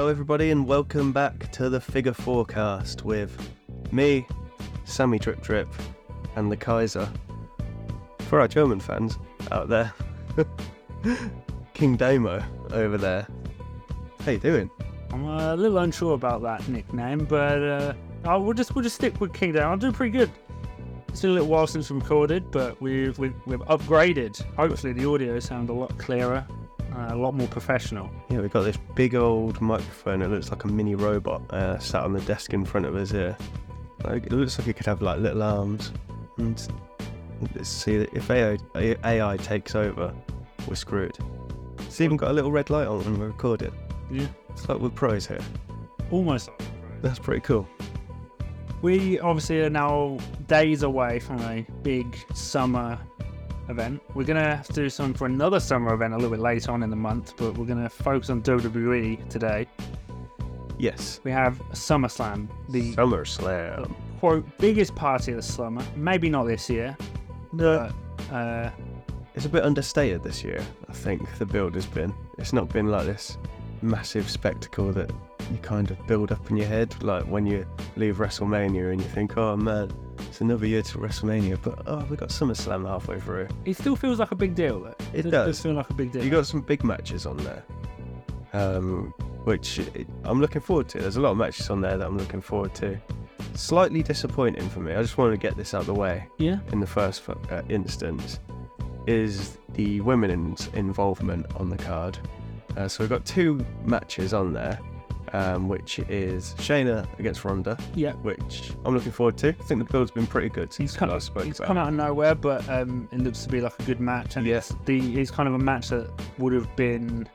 Hello, everybody, and welcome back to the Figure Fourcast with me, Sammy Drip Drip, and the Kaiser. For our German fans out there, King Damo over there. How you doing? I'm a little unsure about that nickname, but uh, oh, we'll just we'll just stick with King Down. I'm doing pretty good. It's been a little while since we recorded, but we've we've, we've upgraded. Hopefully, the audio sounds a lot clearer, a lot more professional. Yeah, we've got this big old microphone. It looks like a mini robot uh, sat on the desk in front of us here. Like, it looks like it could have like little arms. And let's see if AI, AI takes over, we're screwed. It's even got a little red light on when we record it. Yeah, It's like we're pros here. almost. That's pretty cool. We obviously are now days away from a big summer event. We're gonna have to do something for another summer event a little bit later on in the month, but we're gonna focus on WWE today. Yes. We have SummerSlam, the SummerSlam. quote biggest party of the summer. Maybe not this year, No. but uh, It's a bit understated this year, I think, the build has been. It's not been like this massive spectacle that you kind of build up in your head, like when you leave WrestleMania and you think, oh man, it's another year to WrestleMania, but oh, we got SummerSlam halfway through. it still feels like a big deal. Though. It does, does. feel like a big deal. You got some big matches on there, um, which it- I'm looking forward to. There's a lot of matches on there that I'm looking forward to. Slightly disappointing for me. I just wanted to get this out of the way. yeah, in the first uh, instance is the women's involvement on the card. Uh, so we've got two matches on there, um, which is Shayna against Ronda, yeah. which I'm looking forward to. I think the build's been pretty good since He's come, last spoke he's about. come out of nowhere, but um, it looks to be like a good match. And Yes. it's the it's kind of a match that would have been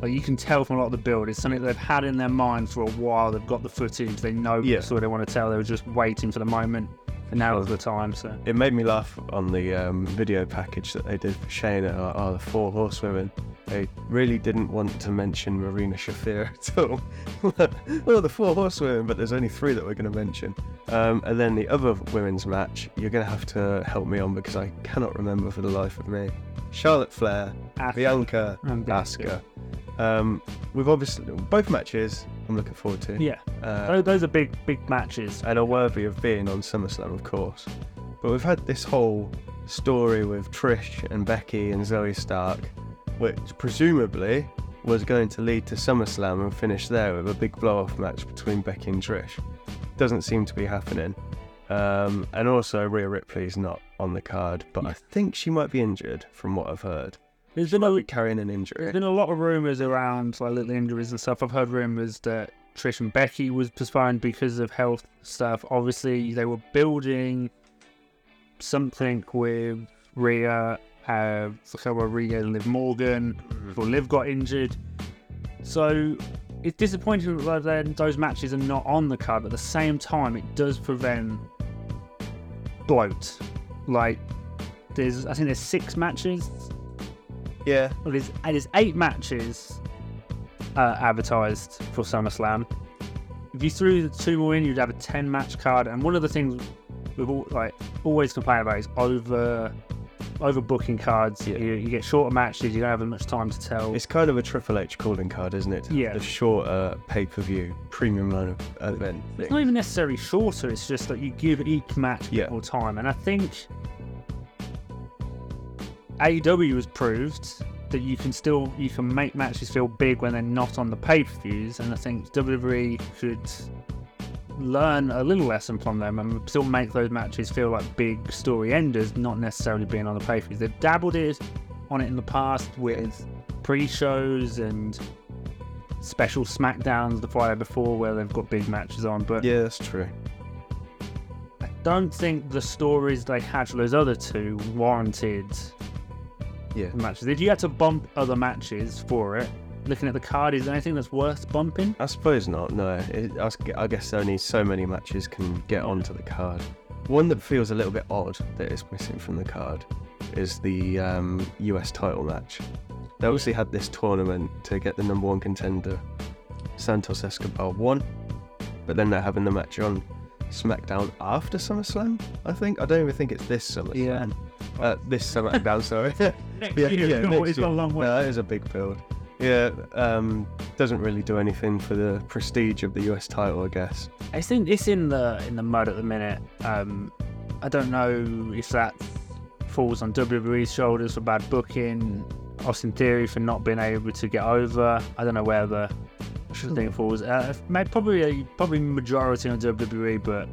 like you can tell from a lot of the build. It's something they've had in their mind for a while. They've got the footage. They know Yeah. the story they want to tell. They were just waiting for the moment, and now is the time. So It made me laugh on the um, video package that they did for Shayna. Like, oh, the four horsewomen. They really didn't want to mention Marina Shafir at all. well, the four horsewomen, but there's only three that we're going to mention. Um, and then the other women's match, you're going to have to help me on because I cannot remember for the life of me. Charlotte Flair, Asuka Bianca, and Asuka. Um, we've obviously both matches. I'm looking forward to. yeah, Uh, those, those are big big matches. and are worthy of being on SummerSlam, of course. But we've had this whole story with Trish and Becky and Zoey Stark, which presumably was going to lead to SummerSlam and finish there with a big blow off match between Becky and Trish. Doesn't seem to be happening. Um, and also, Rhea Ripley's not on the card, but I think she might be injured from what I've heard. There's been a Carrying an There's injury. been a lot of rumours around like little injuries and stuff. I've heard rumours that Trish and Becky was postponed because of health stuff. Obviously, they were building something with Rhea, uh, Rhea and Liv Morgan before Liv got injured. So it's disappointing that then those matches are not on the card. But at the same time, it does prevent bloat. Like there's, I think there's six matches Yeah. well, there's, there's eight matches uh, advertised for SummerSlam. If you threw the two more in, you'd have a ten match card. And one of the things we've all, like always complained about is over overbooking cards. Yeah. You, you get shorter matches. You don't have as much time to tell. It's kind of a Triple H calling card, isn't it? Yeah. The shorter pay per view premium line of event. It's not even necessarily shorter. It's just that you give each match Yeah. more time. And I think AEW has proved that you can still you can make matches feel big when they're not on the pay per views. And I think WWE should learn a little lesson from them and still make those matches feel like big story enders, not necessarily being on the pay per. They've dabbled it on it in the past with pre shows and special SmackDowns the Friday before where they've got big matches on, but Yeah, that's true. I don't think the stories they had for those other two warranted Yeah. the matches. If you had to bump other matches for it, looking at the card, is there anything that's worth bumping? I suppose not. No, it, I, I guess only so many matches can get onto the card. One that feels a little bit odd that is missing from the card is the um, US title match. They obviously had this tournament to get the number one contender, Santos Escobar, won, but then they're having the match on SmackDown after SummerSlam. I think I don't even think it's this SummerSlam. Yeah. Uh, this SmackDown, sorry. Next Yeah, year, yeah, next it's a long way. No, that is a big build. Yeah, um, doesn't really do anything for the prestige of the US title, I guess. It's in it's in the in the mud at the minute. Um, I don't know if that falls on WWE's shoulders for bad booking, Austin Theory for not being able to get over. I don't know where the thing falls. Uh, probably a probably majority on WWE, but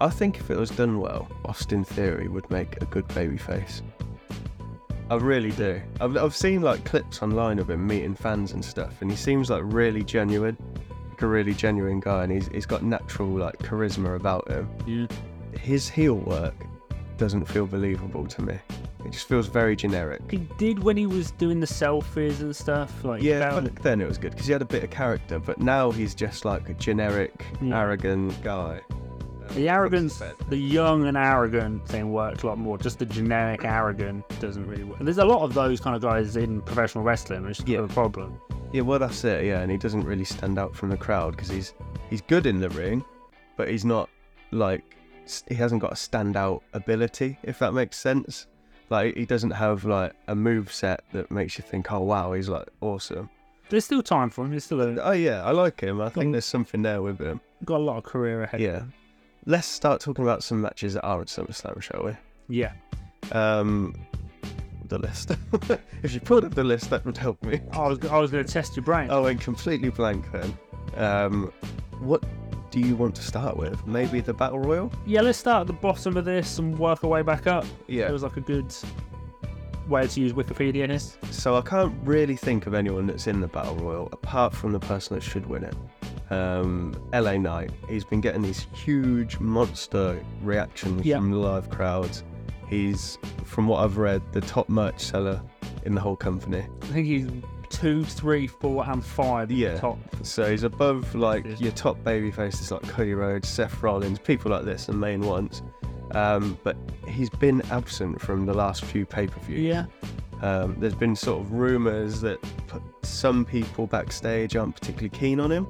I think if it was done well, Austin Theory would make a good babyface. I really do. I've, I've seen like clips online of him meeting fans and stuff, and he seems like really genuine, like a really genuine guy, and he's he's got natural like charisma about him. yeah. His heel work doesn't feel believable to me. It just feels very generic. he did when he was doing the selfies and stuff. Like Yeah, back then it was good because he had a bit of character, but now he's just like a generic, Yeah. arrogant guy. The arrogance, the young and arrogant thing works a lot more. Just the generic arrogant doesn't really work. And there's a lot of those kind of guys in professional wrestling, which is Yeah. a problem. Yeah, well, that's it. Yeah, and he doesn't really stand out from the crowd because he's he's good in the ring, but he's not like he hasn't got a standout ability, if that makes sense. Like he doesn't have like a move set that makes you think, oh wow, he's like awesome. There's still time for him. He's still a, Oh yeah, I like him. I think there's something there with him. got a lot of career ahead. Yeah. Let's start talking about some matches that are at SummerSlam, shall we? Yeah. Um, the list. if you pulled up the list, that would help me. I was, I was going to test your brain. I went completely blank then. Um, what do you want to start with? Maybe the Battle Royal? Yeah, let's start at the bottom of this and work our way back up. Yeah. It was like a good way to use Wikipedia in this. So I can't really think of anyone that's in the Battle Royal apart from the person that should win it. Um, LA Knight. He's been getting these huge monster reactions Yeah. from the live crowds. He's, from what I've read, the top merch seller in the whole company. I think he's two, three, four, and five Yeah. top. So he's above like Yes. your top baby faces like Cody Rhodes, Seth Rollins, people like this, the main ones. Um, but he's been absent from the last few pay per views. Yeah. Um, there's been sort of rumours that some people backstage aren't particularly keen on him,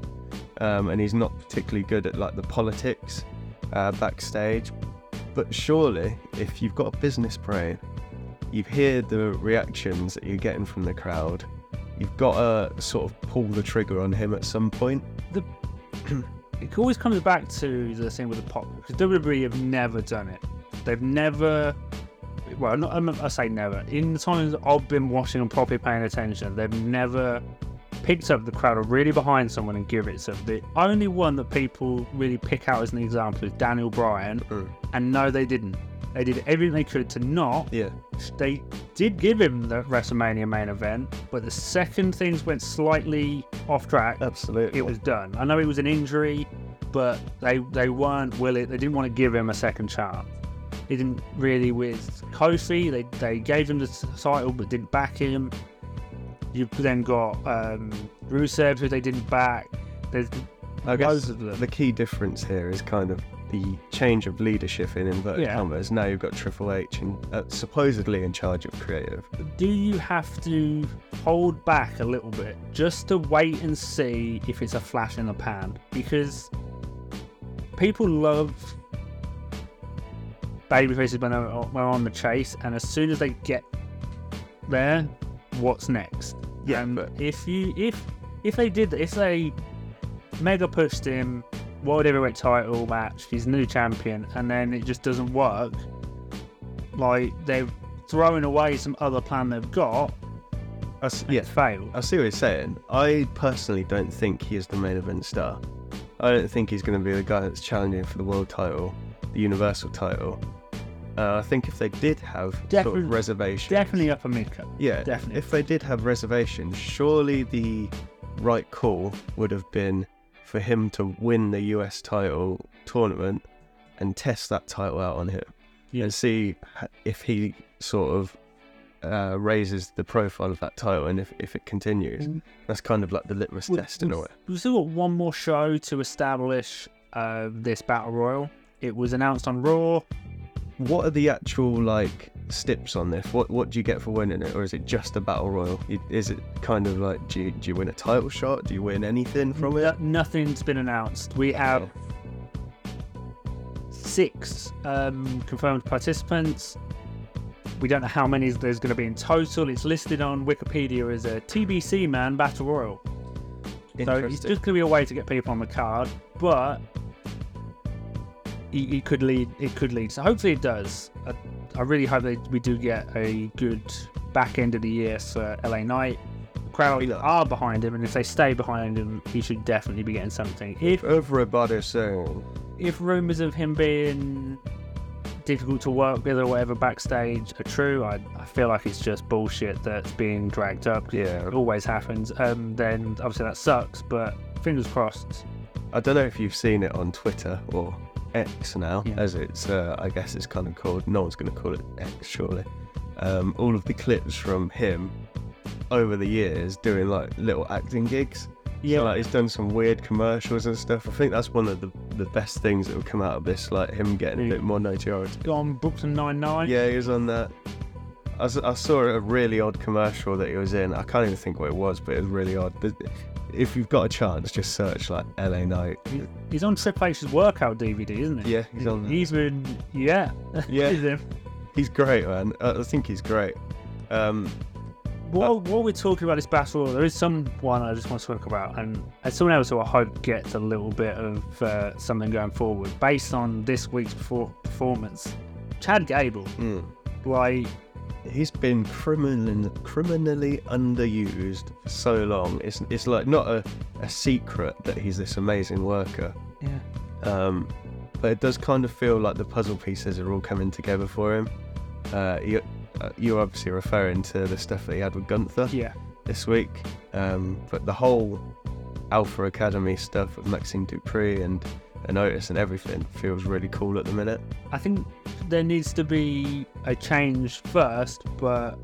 um, and he's not particularly good at like the politics uh, backstage. But surely, if you've got a business brain, you hear the reactions that you're getting from the crowd. You've got to sort of pull the trigger on him at some point. It always comes back to the thing with the pop because WWE have never done it. They've never. Well, not, I say never. In the times I've been watching and properly paying attention, they've never picked up the crowd are really behind someone and give it to them. The only one that people really pick out as an example is Daniel Bryan, Mm. and no, they didn't. They did everything they could to not. Yeah, They did give him the WrestleMania main event, but the second things went slightly off track, absolutely. it was done. I know it was an injury, but they they weren't willing. They didn't want to give him a second chance. They didn't really with Kofi. They they gave him the title but didn't back him. You've then got um, Rusev who they didn't back. There's I guess loads of them. the key difference here is kind of the change of leadership in inverted Yeah. commas. Now you've got Triple H and uh, supposedly in charge of creative. Do you have to hold back a little bit just to wait and see if it's a flash in the pan? Because people love when they're, when they're on the chase, and as soon as they get there, what's next? Yeah, and but- if you if if they did if they mega pushed him world heavyweight title match, he's new champion, and then it just doesn't work. Like they're throwing away some other plan they've got. I s- and yeah, it's failed. I see what you're saying. I personally don't think he is the main event star. I don't think he's going to be the guy that's challenging for the world title, the universal title. Uh, I think if they did have sort of reservations, Definitely upper mid cut. yeah, definitely. If they did have reservations, surely the right call would have been for him to win the US title tournament and test that title out on him Yeah. and see if he sort of uh, raises the profile of that title and if, if it continues. Mm. That's kind of like the litmus We've- test in a way. We've still got one more show to establish uh, this battle royal. It was announced on Raw. What are the actual like steps on this? What what do you get for winning it, or is it just a battle royal? Is it kind of like do you, do you win a title shot? Do you win anything from it? No- nothing's been announced. We have six um, confirmed participants. We don't know how many there's going to be in total. It's listed on Wikipedia as a TBC man battle royal. So it's just going to be a way to get people on the card, but it, could lead. It could lead. So hopefully it does. I, I really hope that we do get a good back end of the year for LA Knight. Crowd are behind him, and if they stay behind him, he should definitely be getting something. If Everybody's saying if rumors of him being difficult to work with or whatever backstage are true, I, I feel like it's just bullshit that's being dragged up. Yeah. It always happens. Um, then obviously that sucks, but fingers crossed. I don't know if you've seen it on Twitter or X now, Yeah. as it's, uh, I guess it's kind of called. No one's going to call it X, surely. Um, all of the clips from him over the years doing like little acting gigs. Yeah, So, like he's done some weird commercials and stuff. I think that's one of the, the best things that will come out of this, like him getting a bit more notoriety. on Brooklyn Nine Nine. Yeah, he was on that. I saw a really odd commercial that he was in. I can't even think what it was, but it was really odd. If you've got a chance, just search like LA Knight. He's on Triple H's workout DVD, isn't he? Yeah, he's on that. Even yeah, Yeah. He's. He's great, man. I think he's great. Um, While, while we're talking about this battle, there is someone I just want to talk about, and it's someone else who I hope gets a little bit of uh, something going forward based on this week's perfor- performance. Chad Gable, mm, like, he's been criminal, criminally underused for so long. It's it's like not a, a secret that he's this amazing worker. yeah, Um, but it does kind of feel like the puzzle pieces are all coming together for him. Uh, you, uh, you're obviously referring to the stuff that he had with Gunther yeah, this week, um, but the whole Alpha Academy stuff with Maxxine Dupri and, and Otis and everything feels really cool at the minute. I think there needs to be a change first, but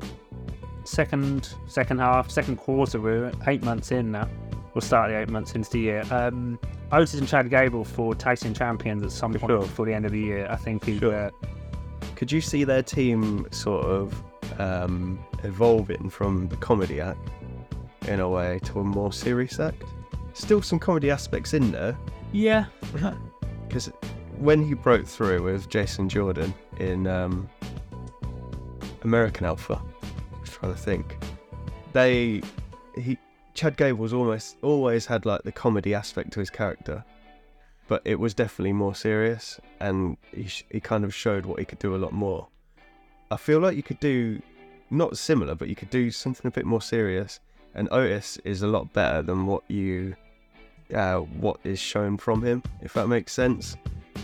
second, second half, second quarter, we're eight months in now. We'll start the eight months into the year. Um, Otis and Chad Gable for team champions at some point sure. before the end of the year. I think is Sure. uh, Could you see their team sort of um, evolving from the comedy act in a way to a more serious act? Still some comedy aspects in there, yeah, because when he broke through with Jason Jordan in um, American Alpha, I was trying to think, they he Chad Gable's almost always had like the comedy aspect to his character, but it was definitely more serious, and he sh- he kind of showed what he could do a lot more. I feel like you could do not similar, but you could do something a bit more serious, and Otis is a lot better than what you uh, what is shown from him, if that makes sense.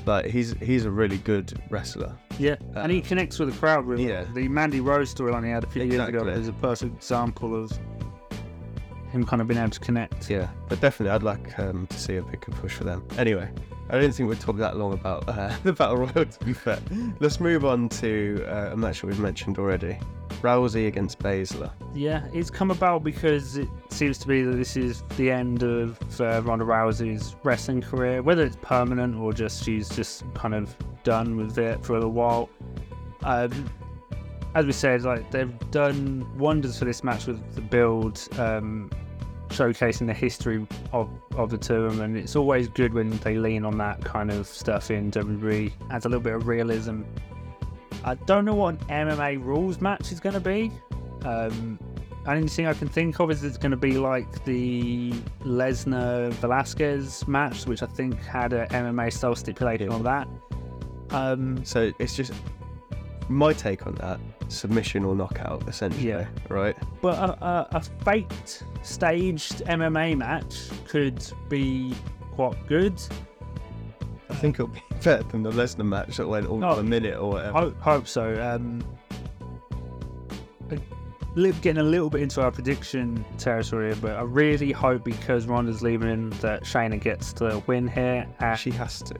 Like he's he's a really good wrestler. yeah, Uh, and he connects with the crowd. With yeah. the Mandy Rose storyline he had a few years ago Exactly. is a perfect example of him kind of being able to connect. Yeah, but definitely I'd like um, to see a bigger push for them. Anyway, I didn't think we'd talk that long about uh, the Battle Royal. To be fair, let's move on to uh, a match that we've mentioned already: Rousey against Baszler. Yeah, it's come about because it seems to be that this is the end of uh, Ronda Rousey's wrestling career, whether it's permanent or just she's just kind of done with it for a little while. Um, as we said, like they've done wonders for this match with the build, um, showcasing the history of, of the two of them, and it's always good when they lean on that kind of stuff in WWE. Adds a little bit of realism. I don't know what an MMA rules match is going to be. Um, only thing I can think of is it's going to be like the Lesnar Velasquez match, which I think had an MMA style stipulation Yeah. on that. Um, So it's just my take on that: submission or knockout, essentially. Yeah. Right. but a, a, a faked staged MMA match could be quite good. I think it'll be better than the Lesnar match that went all Oh, a minute or whatever. Hope, hope so. Um, getting a little bit into our prediction territory, but I really hope because Ronda's leaving that Shayna gets the win here. And She has to.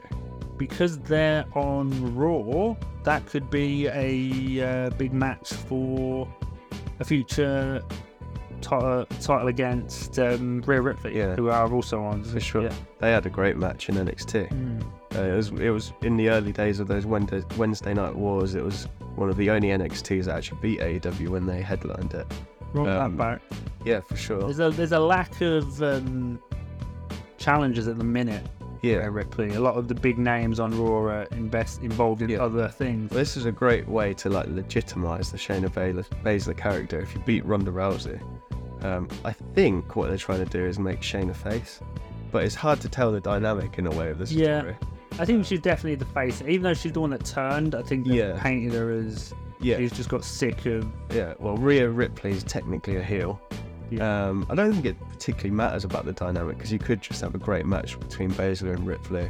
because they're on Raw, that could be a uh, big match for a future ti- title against um, Rhea Ripley, Yeah. who are also on. For sure. Yeah. They had a great match in NXT. Mm. Uh, it was it was in the early days of those Wednesday, Wednesday night wars. It was one of the only NXTs that actually beat AEW when they headlined it. Roll Um, that back. Yeah, for sure. There's a there's a lack of um, challenges at the minute Yeah. Ripley. A lot of the big names on Raw are invest, involved in Yeah. other things. This is a great way to like legitimize the Shayna Baszler, Baszler character. If you beat Ronda Rousey, um, I think what they're trying to do is make Shayna face, but it's hard to tell the dynamic in a way of the story. I think she's definitely the face. Even though she's the one that turned, I think they Yeah. painted her as Yeah, she's just got sick of. yeah. Well, Rhea Ripley is technically a heel. Yeah. Um, I don't think it particularly matters about the dynamic because you could just have a great match between Baszler and Ripley.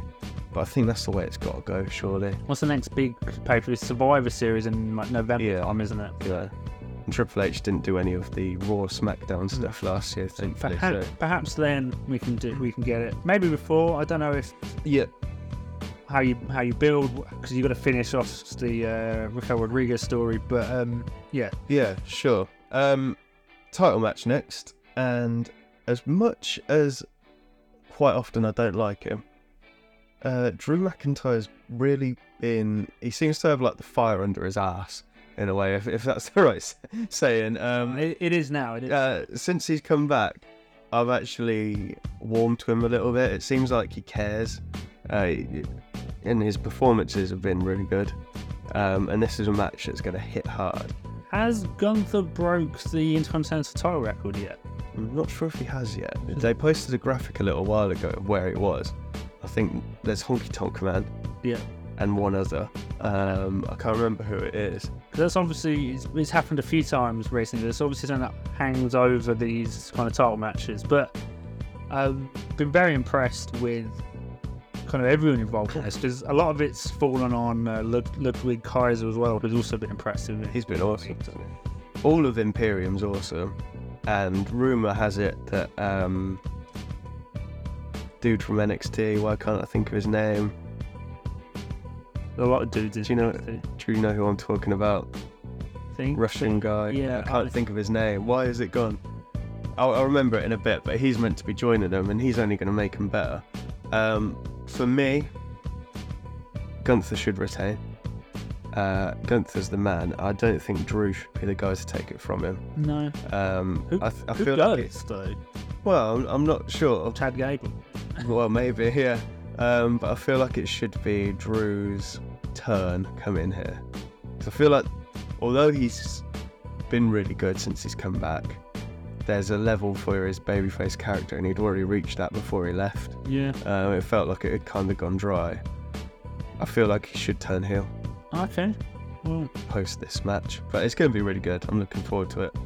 But I think that's the way it's got to go, surely. What's the next big pay per? Survivor Series in like November Yeah. time, isn't it? Yeah. And Triple H didn't do any of the Raw SmackDown stuff last year, thankfully. Perhaps, So. perhaps then we can do we can get it. Maybe before. I don't know if Yeah. How you how you build because you've got to finish off the uh, Raquel Rodriguez story. But um, yeah, Yeah, sure. Um, title match next, and as much as quite often I don't like him, uh, Drew McIntyre's really been. He seems to have like the fire under his ass in a way, if, if that's the right saying. Um, it, it is now. It is. uh, since he's come back, I've actually warmed to him a little bit. It seems like he cares, uh, and his performances have been really good. Um, and this is a match that's going to hit hard. Has Gunther broke the Intercontinental title record yet? I'm not sure if he has yet. They posted a graphic a little while ago of where it was. I think there's Honky Tonk Man Yeah. and one other. Um, I can't remember who it is. 'Cause that's obviously it's, it's happened a few times recently. There's obviously something that hangs over these kind of title matches, but I've been very impressed with kind of everyone involved in this because a lot of it's fallen on uh, Lud- Ludwig Kaiser as well, who's also been impressive. He's been awesome. hasn't he? All of Imperium's awesome, and rumor has it that um, dude from NXT. Why can't I think of his name? a lot of dudes. Do you know? Do you know who I'm talking about? Think Russian guy. Yeah, I can't I- think of his name. Why is it gone? I'll, I'll remember it in a bit. But he's meant to be joining them, and he's only going to make them better. Um, for me, Gunther should retain. Uh, Gunther's the man. I don't think Drew should be the guy to take it from him. No. Um, Who, I, th- I who feel does like it, though? well, I'm, I'm not sure. Chad Gable. Well, maybe yeah. Um, but I feel like it should be Drew's turn come in here. 'Cause I feel like although he's been really good since he's come back, there's a level for his babyface character, and he'd already reached that before he left. Yeah. Um, it felt like it had kind of gone dry. I feel like he should turn heel Okay. Well, post this match, but it's going to be really good. I'm looking forward to it.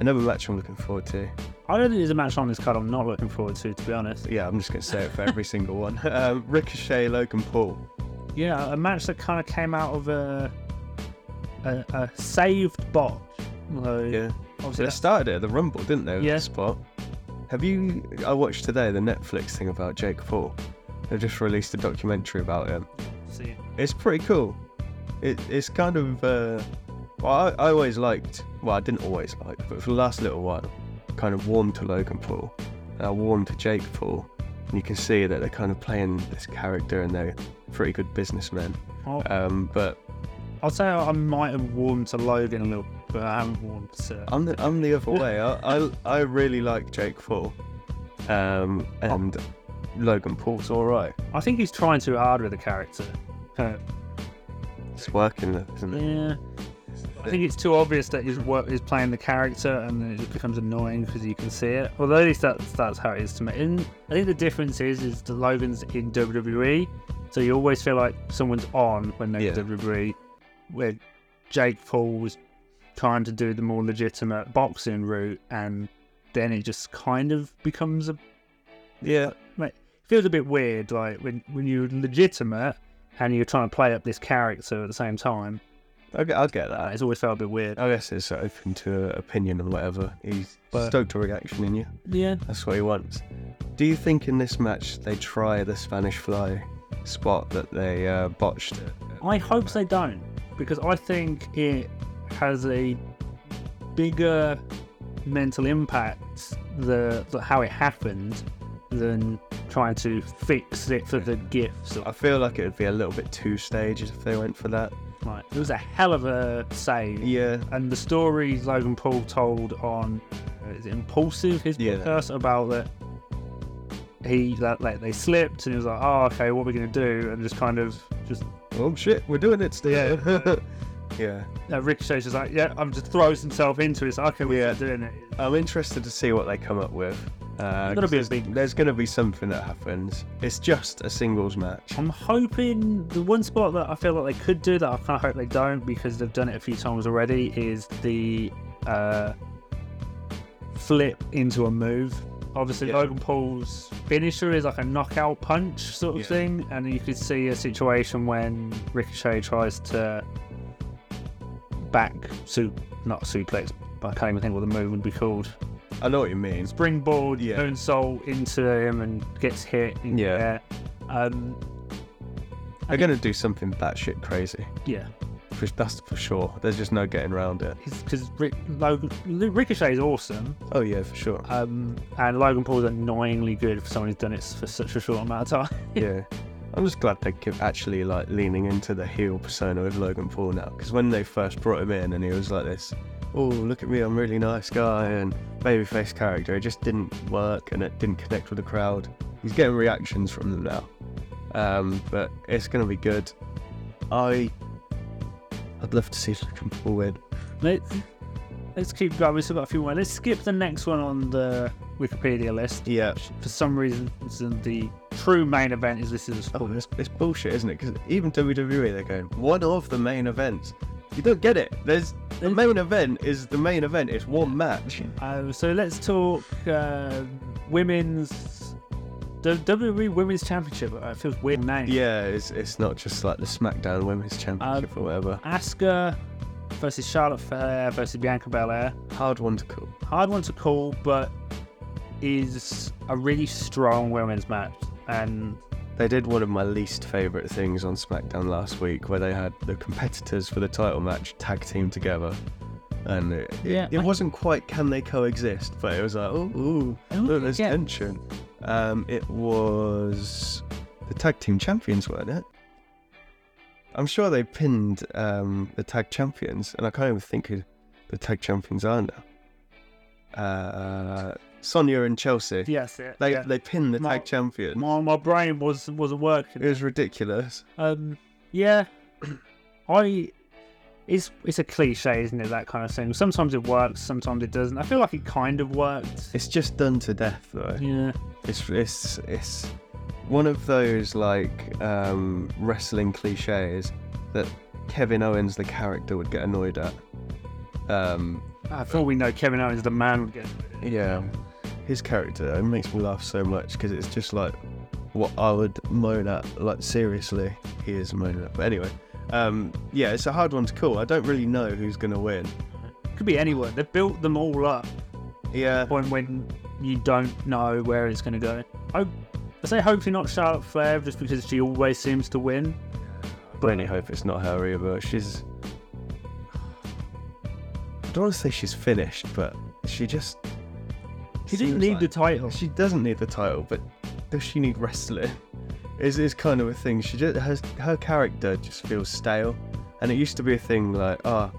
Another match I'm looking forward to. I don't think there's a match on this card I'm not looking forward to, to be honest. Yeah, I'm just going to say it for every single one. Um, Ricochet, Logan Paul. Yeah, a match that kind of came out of a a, a saved botch. So, Yeah. Obviously They started it at the Rumble, didn't they? Yeah. Spot. Have you? I watched today the Netflix thing about Jake Paul. They've just released a documentary about him. see. It's pretty cool. It, it's kind of. Uh, well, I, I always liked. Well, I didn't always like, but for the last little while, kind of warmed to Logan Paul. And I warmed to Jake Paul. And you can see that they're kind of playing this character, and they're pretty good businessmen. I'll, Um, but I'll say I might have warmed to Logan a little, but I haven't warmed to. I'm the I'm the other way. I, I I really like Jake Paul, um, and Logan Paul's all right. I think he's trying too hard with the character. Uh, It's working, isn't it? yeah. I think it's too obvious that he's is playing the character, and then it just becomes annoying because you can see it. Although at least that's that's how it is to me. And I think the difference is is the Logan's in WWE, so you always feel like someone's on when they're Yeah. in WWE. Where Jake Paul was trying to do the more legitimate boxing route, and then it just kind of becomes a Yeah, It feels a bit weird. Like when when you're legitimate and you're trying to play up this character at the same time. Get, I get that. it's always felt a bit weird. I guess it's open to opinion and whatever. He's But- stoked a reaction in you. Yeah. That's what he wants. Do you think in this match they try the Spanish Fly spot that they uh, botched? It? I hope they don't because I think it has a bigger mental impact the, the how it happened than trying to fix it for the gifts. I feel like it would be a little bit two stages if they went for that. Right. it was a hell of a save. Yeah, And the story Logan Paul told on uh, is it Impulsive his Yeah. podcast about that he that like they slipped and he was like, oh okay, what are we gonna do? And just kind of just Oh shit, we're doing it still. Yeah. Yeah. uh, Ricochet's just like, yeah, I'm just throws himself into it. It's like, okay, we're Yeah. doing it. I'm interested to see what they come up with. Uh, Gotta be a 'cause big- there's, there's going to be something that happens. It's just a singles match. I'm hoping the one spot that I feel like they could do that I kind of hope they don't because they've done it a few times already is the uh, flip into a move. Obviously, Yeah. Logan Paul's finisher is like a knockout punch sort of Yeah. thing, and you could see a situation when Ricochet tries to back su not suplex, but I can't even think what the move would be called. I know what you mean. Springboard, Yeah. moonsault into him and gets hit. In Yeah. Um, They're going to do something batshit crazy. yeah. For, that's for sure. There's just no getting around it. because Rick, Logan, Ricochet is awesome, Oh, yeah, for sure. um, and Logan Paul's annoyingly good for someone who's done it for such a short amount of time. yeah. I'm just glad they're actually like leaning into the heel persona with Logan Paul now. Because when they first brought him in and he was like this, oh, look at me, I'm a really nice guy, and babyface character, it just didn't work and it didn't connect with the crowd. He's getting reactions from them now. Um, but it's going to be good. I. I'd love to see Logan Paul win. Let's, let's keep going. We've still got a few more. Let's skip the next one on the Wikipedia list. Yeah. For some reason, the true main event is listed as Oh, fourth. it's, it's bullshit, isn't it? Because even WWE, they're going one of the main events. You don't get it. There's the main event is the main event. It's one match. Uh, so let's talk uh, women's. The WWE Women's Championship. Uh, it feels weird name. Yeah, it's it's not just like the SmackDown Women's Championship or whatever. Asuka versus Charlotte Flair versus Bianca Belair. Hard one to call. hard one to call, but is a really strong women's match. And They did one of my least favourite things on SmackDown last week, where they had the competitors for the title match tag team together, and it, Yeah, it I- wasn't quite can they coexist, but it was like oh, ooh, Oh, look, there's yeah. tension. Um, it was the tag team champions, weren't it? I'm sure they pinned um, the tag champions, and I can't even think who the tag champions are now. Uh, Sonya and Chelsea. yes, it, They yeah. they pinned the My- tag champions. my, my brain was wasn't working. It was ridiculous. Um, yeah, I. It's it's a cliche, isn't it? That kind of thing. Sometimes it works, sometimes it doesn't. I feel like it kind of worked. It's just done to death, though. Yeah, It's it's it's one of those like um, wrestling cliches that Kevin Owens, the character, would get annoyed at. Um, I thought we know Kevin Owens, the man, would get. yeah, his character it makes me laugh so much because it's just like what I would moan at. Like seriously, he is moaning at. But anyway, um, yeah, it's a hard one to call. I don't really know who's gonna win. Could be anyone. They've built them all up. Yeah, point when you don't know where it's going to go. I, I say hopefully not Charlotte Flair just because she always seems to win. But I only hope it's not her either. She's. I don't want to say she's finished, but she just. She didn't need like- the title. She doesn't need the title, but does she need wrestling? Is is kind of a thing. She just has her character just feels stale, and it used to be a thing like, oh,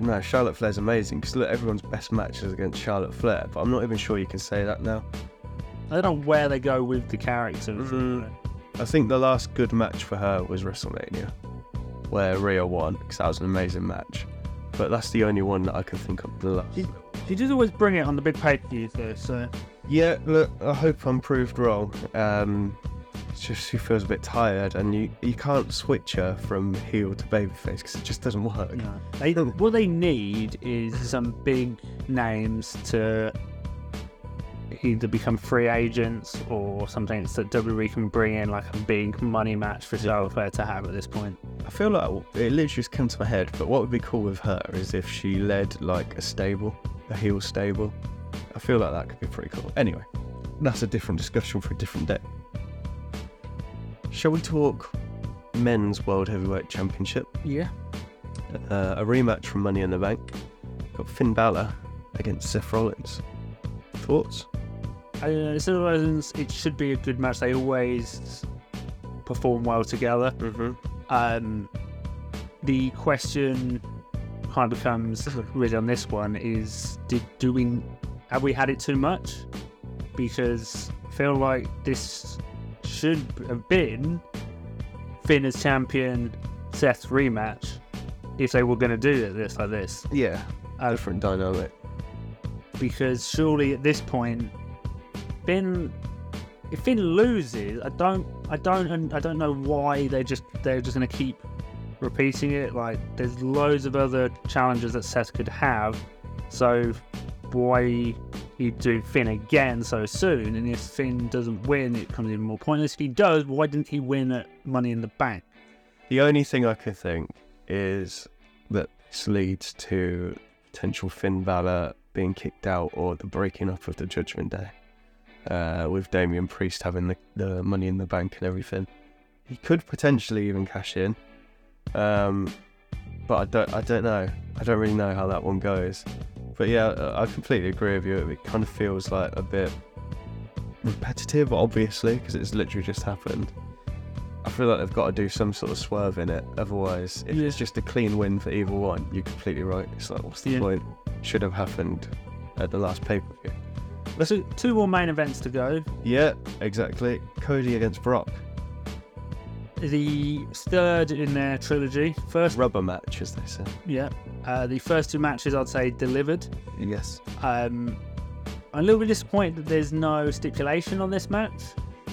no, Charlotte Flair's amazing because look, everyone's best match is against Charlotte Flair, but I'm not even sure you can say that now. I don't know where they go with the character. Mhm. I think the last good match for her was WrestleMania, where Rhea won because that was an amazing match. But that's the only one that I can think of. The last. She does always bring it on the big pay per views though, so Yeah, look, I hope I'm proved wrong. Um, it's just she feels a bit tired, and you you can't switch her from heel to babyface because it just doesn't work. no. They, what they need is some big names to either become free agents or something that WWE can bring in like a big money match for Charlotte Flair to have at this point. I feel like it literally just came to my head. But what would be cool with her is if she led like a stable, a heel stable. I feel like that could be pretty cool. Anyway, that's a different discussion for a different day. Shall we talk men's world heavyweight championship? Yeah. Uh, a rematch from Money in the Bank. Got Finn Balor against Seth Rollins. Thoughts? Uh, Seth it should be a good match. They always perform well together. Mm-hmm. Um, the question kind of becomes really on this one is: Did do we have we had it too much? Because I feel like this should have been Finn as champion, Seth's rematch, if they were going to do it this like this. Yeah, Uh, different dynamic. because surely at this point, Finn, if Finn loses, I don't, I don't, and I don't know why they just they're just to keep repeating it. Like there's loads of other challenges that Seth could have, so why you do Finn again so soon? And if Finn doesn't win, it becomes even more pointless. If he does, why didn't he win at Money in the Bank? The only thing I could think is that this leads to potential Finn Balor being kicked out or the breaking up of the Judgment Day. Uh, with Damian Priest having the, the money in the bank and everything. He could potentially even cash in. Um, but I don't I don't know. I don't really know how that one goes. But yeah, I I completely agree with you. It kind of feels like a bit repetitive, obviously, because it's literally just happened. I feel like they've got to do some sort of swerve in it. Otherwise, if it's just a clean win for either one, you're completely right. It's like, what's the Yeah. point? Should have happened at the last pay per view. Let's So two more main events to go. Yeah, exactly. Cody against Brock. The third in their trilogy. First, Rubber match, as they say. yeah, uh, the first two matches I'd say delivered. Yes. Um, I'm a little bit disappointed that there's no stipulation on this match.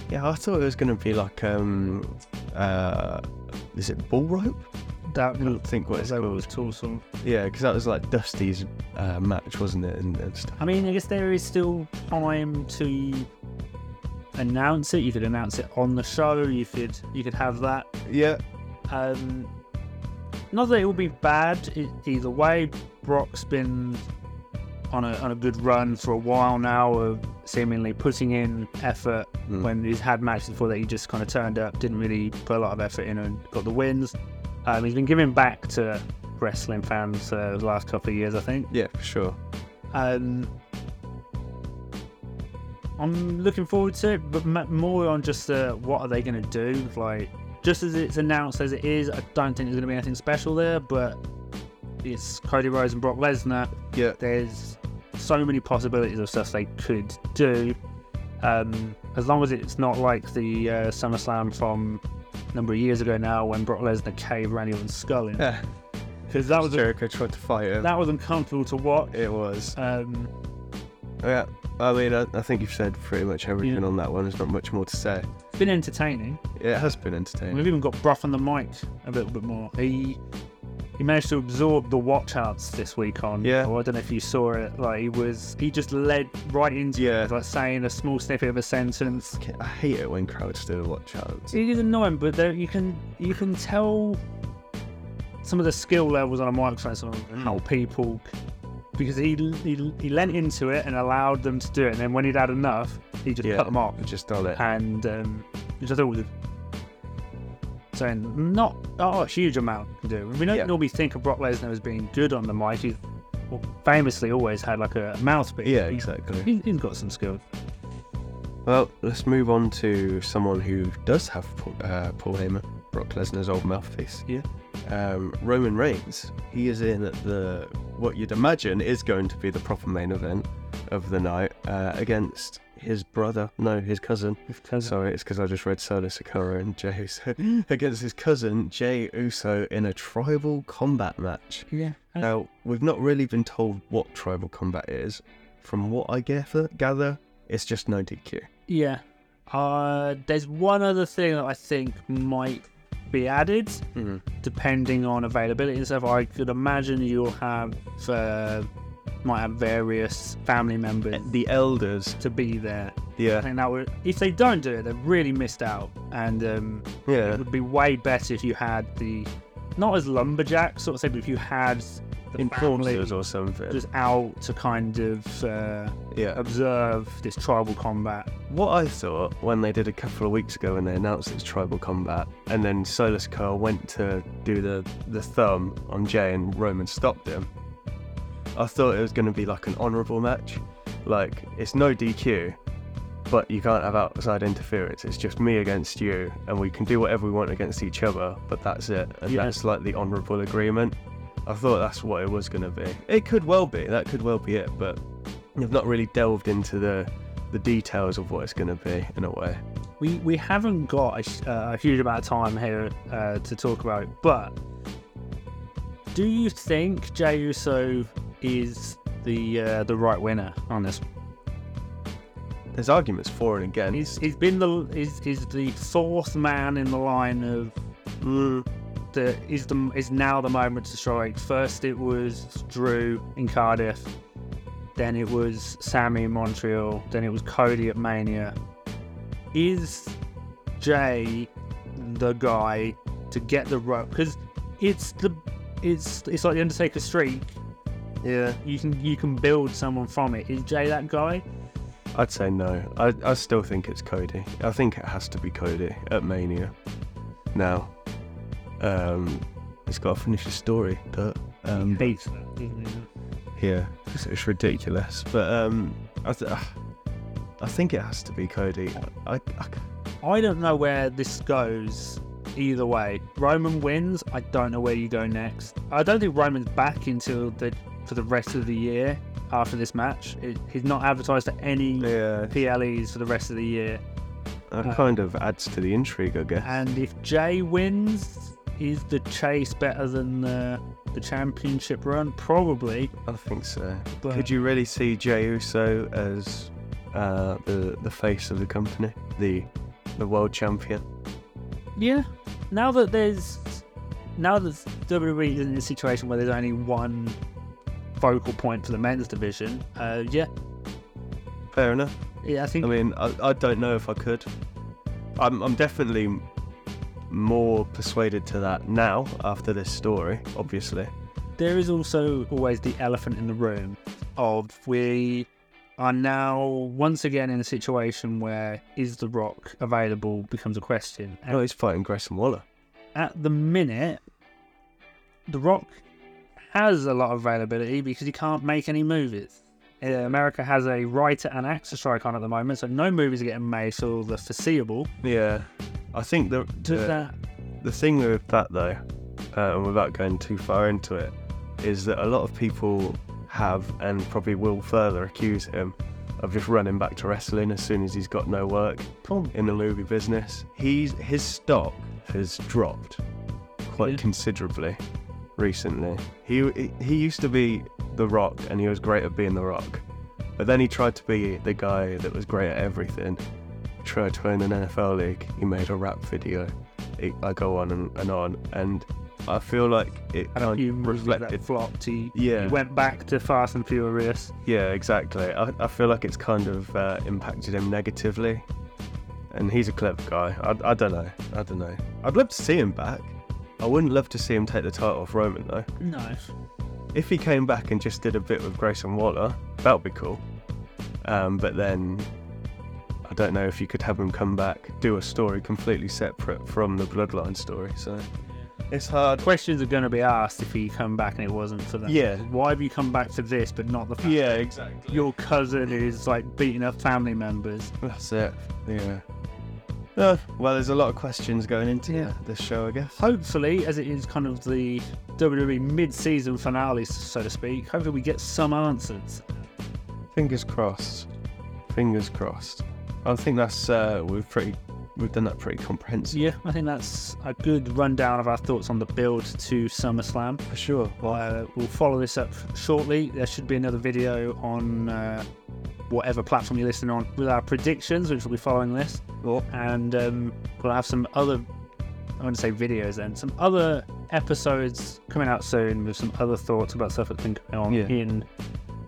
Yeah, I thought it was going to be like, um, uh, is it bull rope? That I don't think what it's called. was Tulsa. Yeah, because that was like Dusty's uh, match, wasn't it? And, and stuff. I mean, I guess there is still time to announce it. You could announce it on the show. You could you could have that. Yeah. Um, not that it will be bad either way. Brock's been on a on a good run for a while now of seemingly putting in effort Mm. when he's had matches before that he just kind of turned up, didn't really put a lot of effort in and got the wins. Um, he's been giving back to wrestling fans uh, the last couple of years, I think. Yeah, for sure. Um, I'm looking forward to it, but m- more on just uh, what are they going to do? Like, just as it's announced as it is, I don't think there's going to be anything special there. But it's Cody Rhodes and Brock Lesnar. Yeah. There's so many possibilities of stuff they could do. Um, as long as it's not like the uh, SummerSlam from number of years ago now, when Brock Lesnar caved Randy Orton's skull in, Yeah. because that was Jericho tried to fight him. that was uncomfortable to watch. it was. Um, Yeah. I mean, I, I think you've said pretty much everything Yeah. on that one. There's not much more to say. it's been entertaining. It has been entertaining. We've even got Brough on the mic a little bit more. He he managed to absorb the watch outs this week on. Yeah. Or I don't know if you saw it. Like he was, he just led right into Yeah. it, like saying a small snippet of a sentence. I hate it when crowds do the watch outs. It is annoying, but there, you can you can tell some of the skill levels on a microphone, some of how people. Because he, he he leant into it and allowed them to do it, and then when he'd had enough, he just Yeah. cut them off. Just done it. and um, which I thought was so not not a huge amount to do. We don't Yeah. normally think of Brock Lesnar as being good on the mic. He's famously always had like a mouthpiece. Yeah, exactly. he- He's got some skills. Well, let's move on to someone who does have Paul, uh, Paul Heyman, Brock Lesnar's old mouthpiece. Yeah. Um, Roman Reigns. He is in the what you'd imagine is going to be the proper main event of the night uh, against his brother, no, his cousin. Because Sorry, it's because I just read Solo Sikoa and Jey Uso against his cousin Jey Uso in a tribal combat match. yeah, Now, we've not really been told what tribal combat is. From what I gather, gather it's just no DQ. yeah. Uh, there's one other thing that I think might be added, depending on availability and stuff. I could imagine you'll have uh, might have various family members The elders, to be there. I yeah, think that would, if they don't do it, they've really missed out. And um, yeah, it would be way better if you had the, not as lumberjack sort of thing, but if you had the enforcers or something. just out to kind of uh, yeah. observe this tribal combat. What I thought when they did a couple of weeks ago when they announced it's tribal combat, and then Solo Sikoa went to do the the thumb on Jey and Roman stopped him. I thought it was going to be like an honourable match, like it's no DQ, but you can't have outside interference. It's just me against you, and we can do whatever we want against each other, but that's it. And Yeah. that's like the honourable agreement. I thought that's what it was going to be. It could well be. That could well be it, but they've not really delved into the the details of what it's going to be in a way. We we haven't got a, uh, a huge amount of time here uh, to talk about, it, but do you think Jey Uso is the uh, the right winner on this? There's arguments for and against. He's he's been the is is the fourth man in the line of Mm, the is the is now the moment to strike. First it was Drew in Cardiff, then it was Sammy in Montreal, then it was Cody at Mania. Is Jey the guy to get the rope? Because it's the it's it's like the Undertaker streak. Yeah, You can you can build someone from it. Is Jey that guy? I'd say no. I, I still think it's Cody. I think it has to be Cody at Mania. Now, um, he's got to finish his story. But, um, Hates that. doesn't he? yeah, it's, it's ridiculous. But um, I, th- I think it has to be Cody. I, I, I don't know where this goes either way. Roman wins. I don't know where you go next. I don't think Roman's back until the for the rest of the year after this match. It, he's not advertised to any yeah, PLEs for the rest of the year. that kind of adds to the intrigue, I guess. And if Jey wins, is the chase better than the the championship run? Probably. I think so. But Could you really see Jey Uso as uh, the the face of the company, the the world champion? Yeah. Now that there's now that WWE is in a situation where there's only one focal point for the men's division, uh, yeah, Fair enough. yeah, I think I mean, I, I don't know if I could. I'm I'm definitely more persuaded to that now after this story, obviously. there is also always the elephant in the room of we are now once again in a situation where is the Rock available becomes a question. And Oh, he's fighting Grayson Waller. at the minute, The Rock has a lot of availability because he can't make any movies. Uh, America has a writer and actor strike on at the moment, so no movies are getting made for the foreseeable. Yeah, I think the the, that the thing with that though, uh, and without going too far into it, is that a lot of people have and probably will further accuse him of just running back to wrestling as soon as he's got no work in the movie business. He's his stock has dropped quite considerably recently. He he used to be the Rock, and he was great at being the Rock, but then he tried to be the guy that was great at everything. Tried to win an NFL league. He made a rap video. It, I go on and, and on, and I feel like it had a kind few of movies reflected. that flopped. He, Yeah. he went back to Fast and Furious. Yeah, exactly. I, I feel like it's kind of uh, impacted him negatively, and he's a clever guy. I, I don't know. I don't know. I'd love to see him back. I wouldn't love to see him take the title off Roman though. No. If he came back and just did a bit with Grayson Waller, that would be cool. Um, but then I don't know if you could have him come back, do a story completely separate from the Bloodline story. So it's hard. Questions are going to be asked if he come back and it wasn't for that. Yeah. Why have you come back for this but not the fact Yeah, exactly. your cousin is like beating up family members? That's it. Yeah. Uh, well, there's a lot of questions going into Yeah. this show, I guess. Hopefully, as it is kind of the WWE mid-season finale, so to speak, hopefully we get some answers. Fingers crossed. Fingers crossed. I think that's uh, we've pretty we've done that pretty comprehensive. Yeah, I think that's a good rundown of our thoughts on the build to SummerSlam. for sure. Well, uh, we'll follow this up shortly. There should be another video on uh, whatever platform you're listening on with our predictions, which will be following this. Oh, And um, we'll have some other, I want to say videos then, some other episodes coming out soon with some other thoughts about stuff that's been going on Yeah. in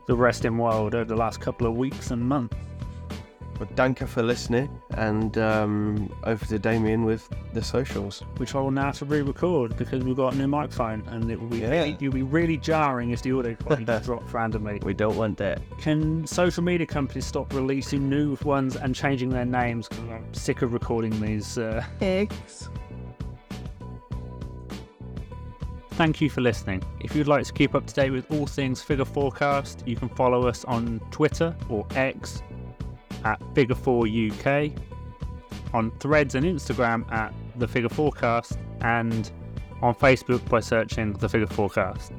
the wrestling world over the last couple of weeks and months. Well, danke for listening, and um, over to Damien with the socials. Which I will now have to re-record because we've got a new microphone, and it will be Yeah. really, it'll be really jarring if the audio quality drops randomly. We don't want that. Can social media companies stop releasing new ones and changing their names? Because I'm sick of recording these. Uh... Thank you for listening. If you'd like to keep up to date with all things Figure Fourcast, you can follow us on Twitter or X at Figure4UK, on Threads and Instagram at The Figure Fourcast, and on Facebook by searching The Figure Fourcast.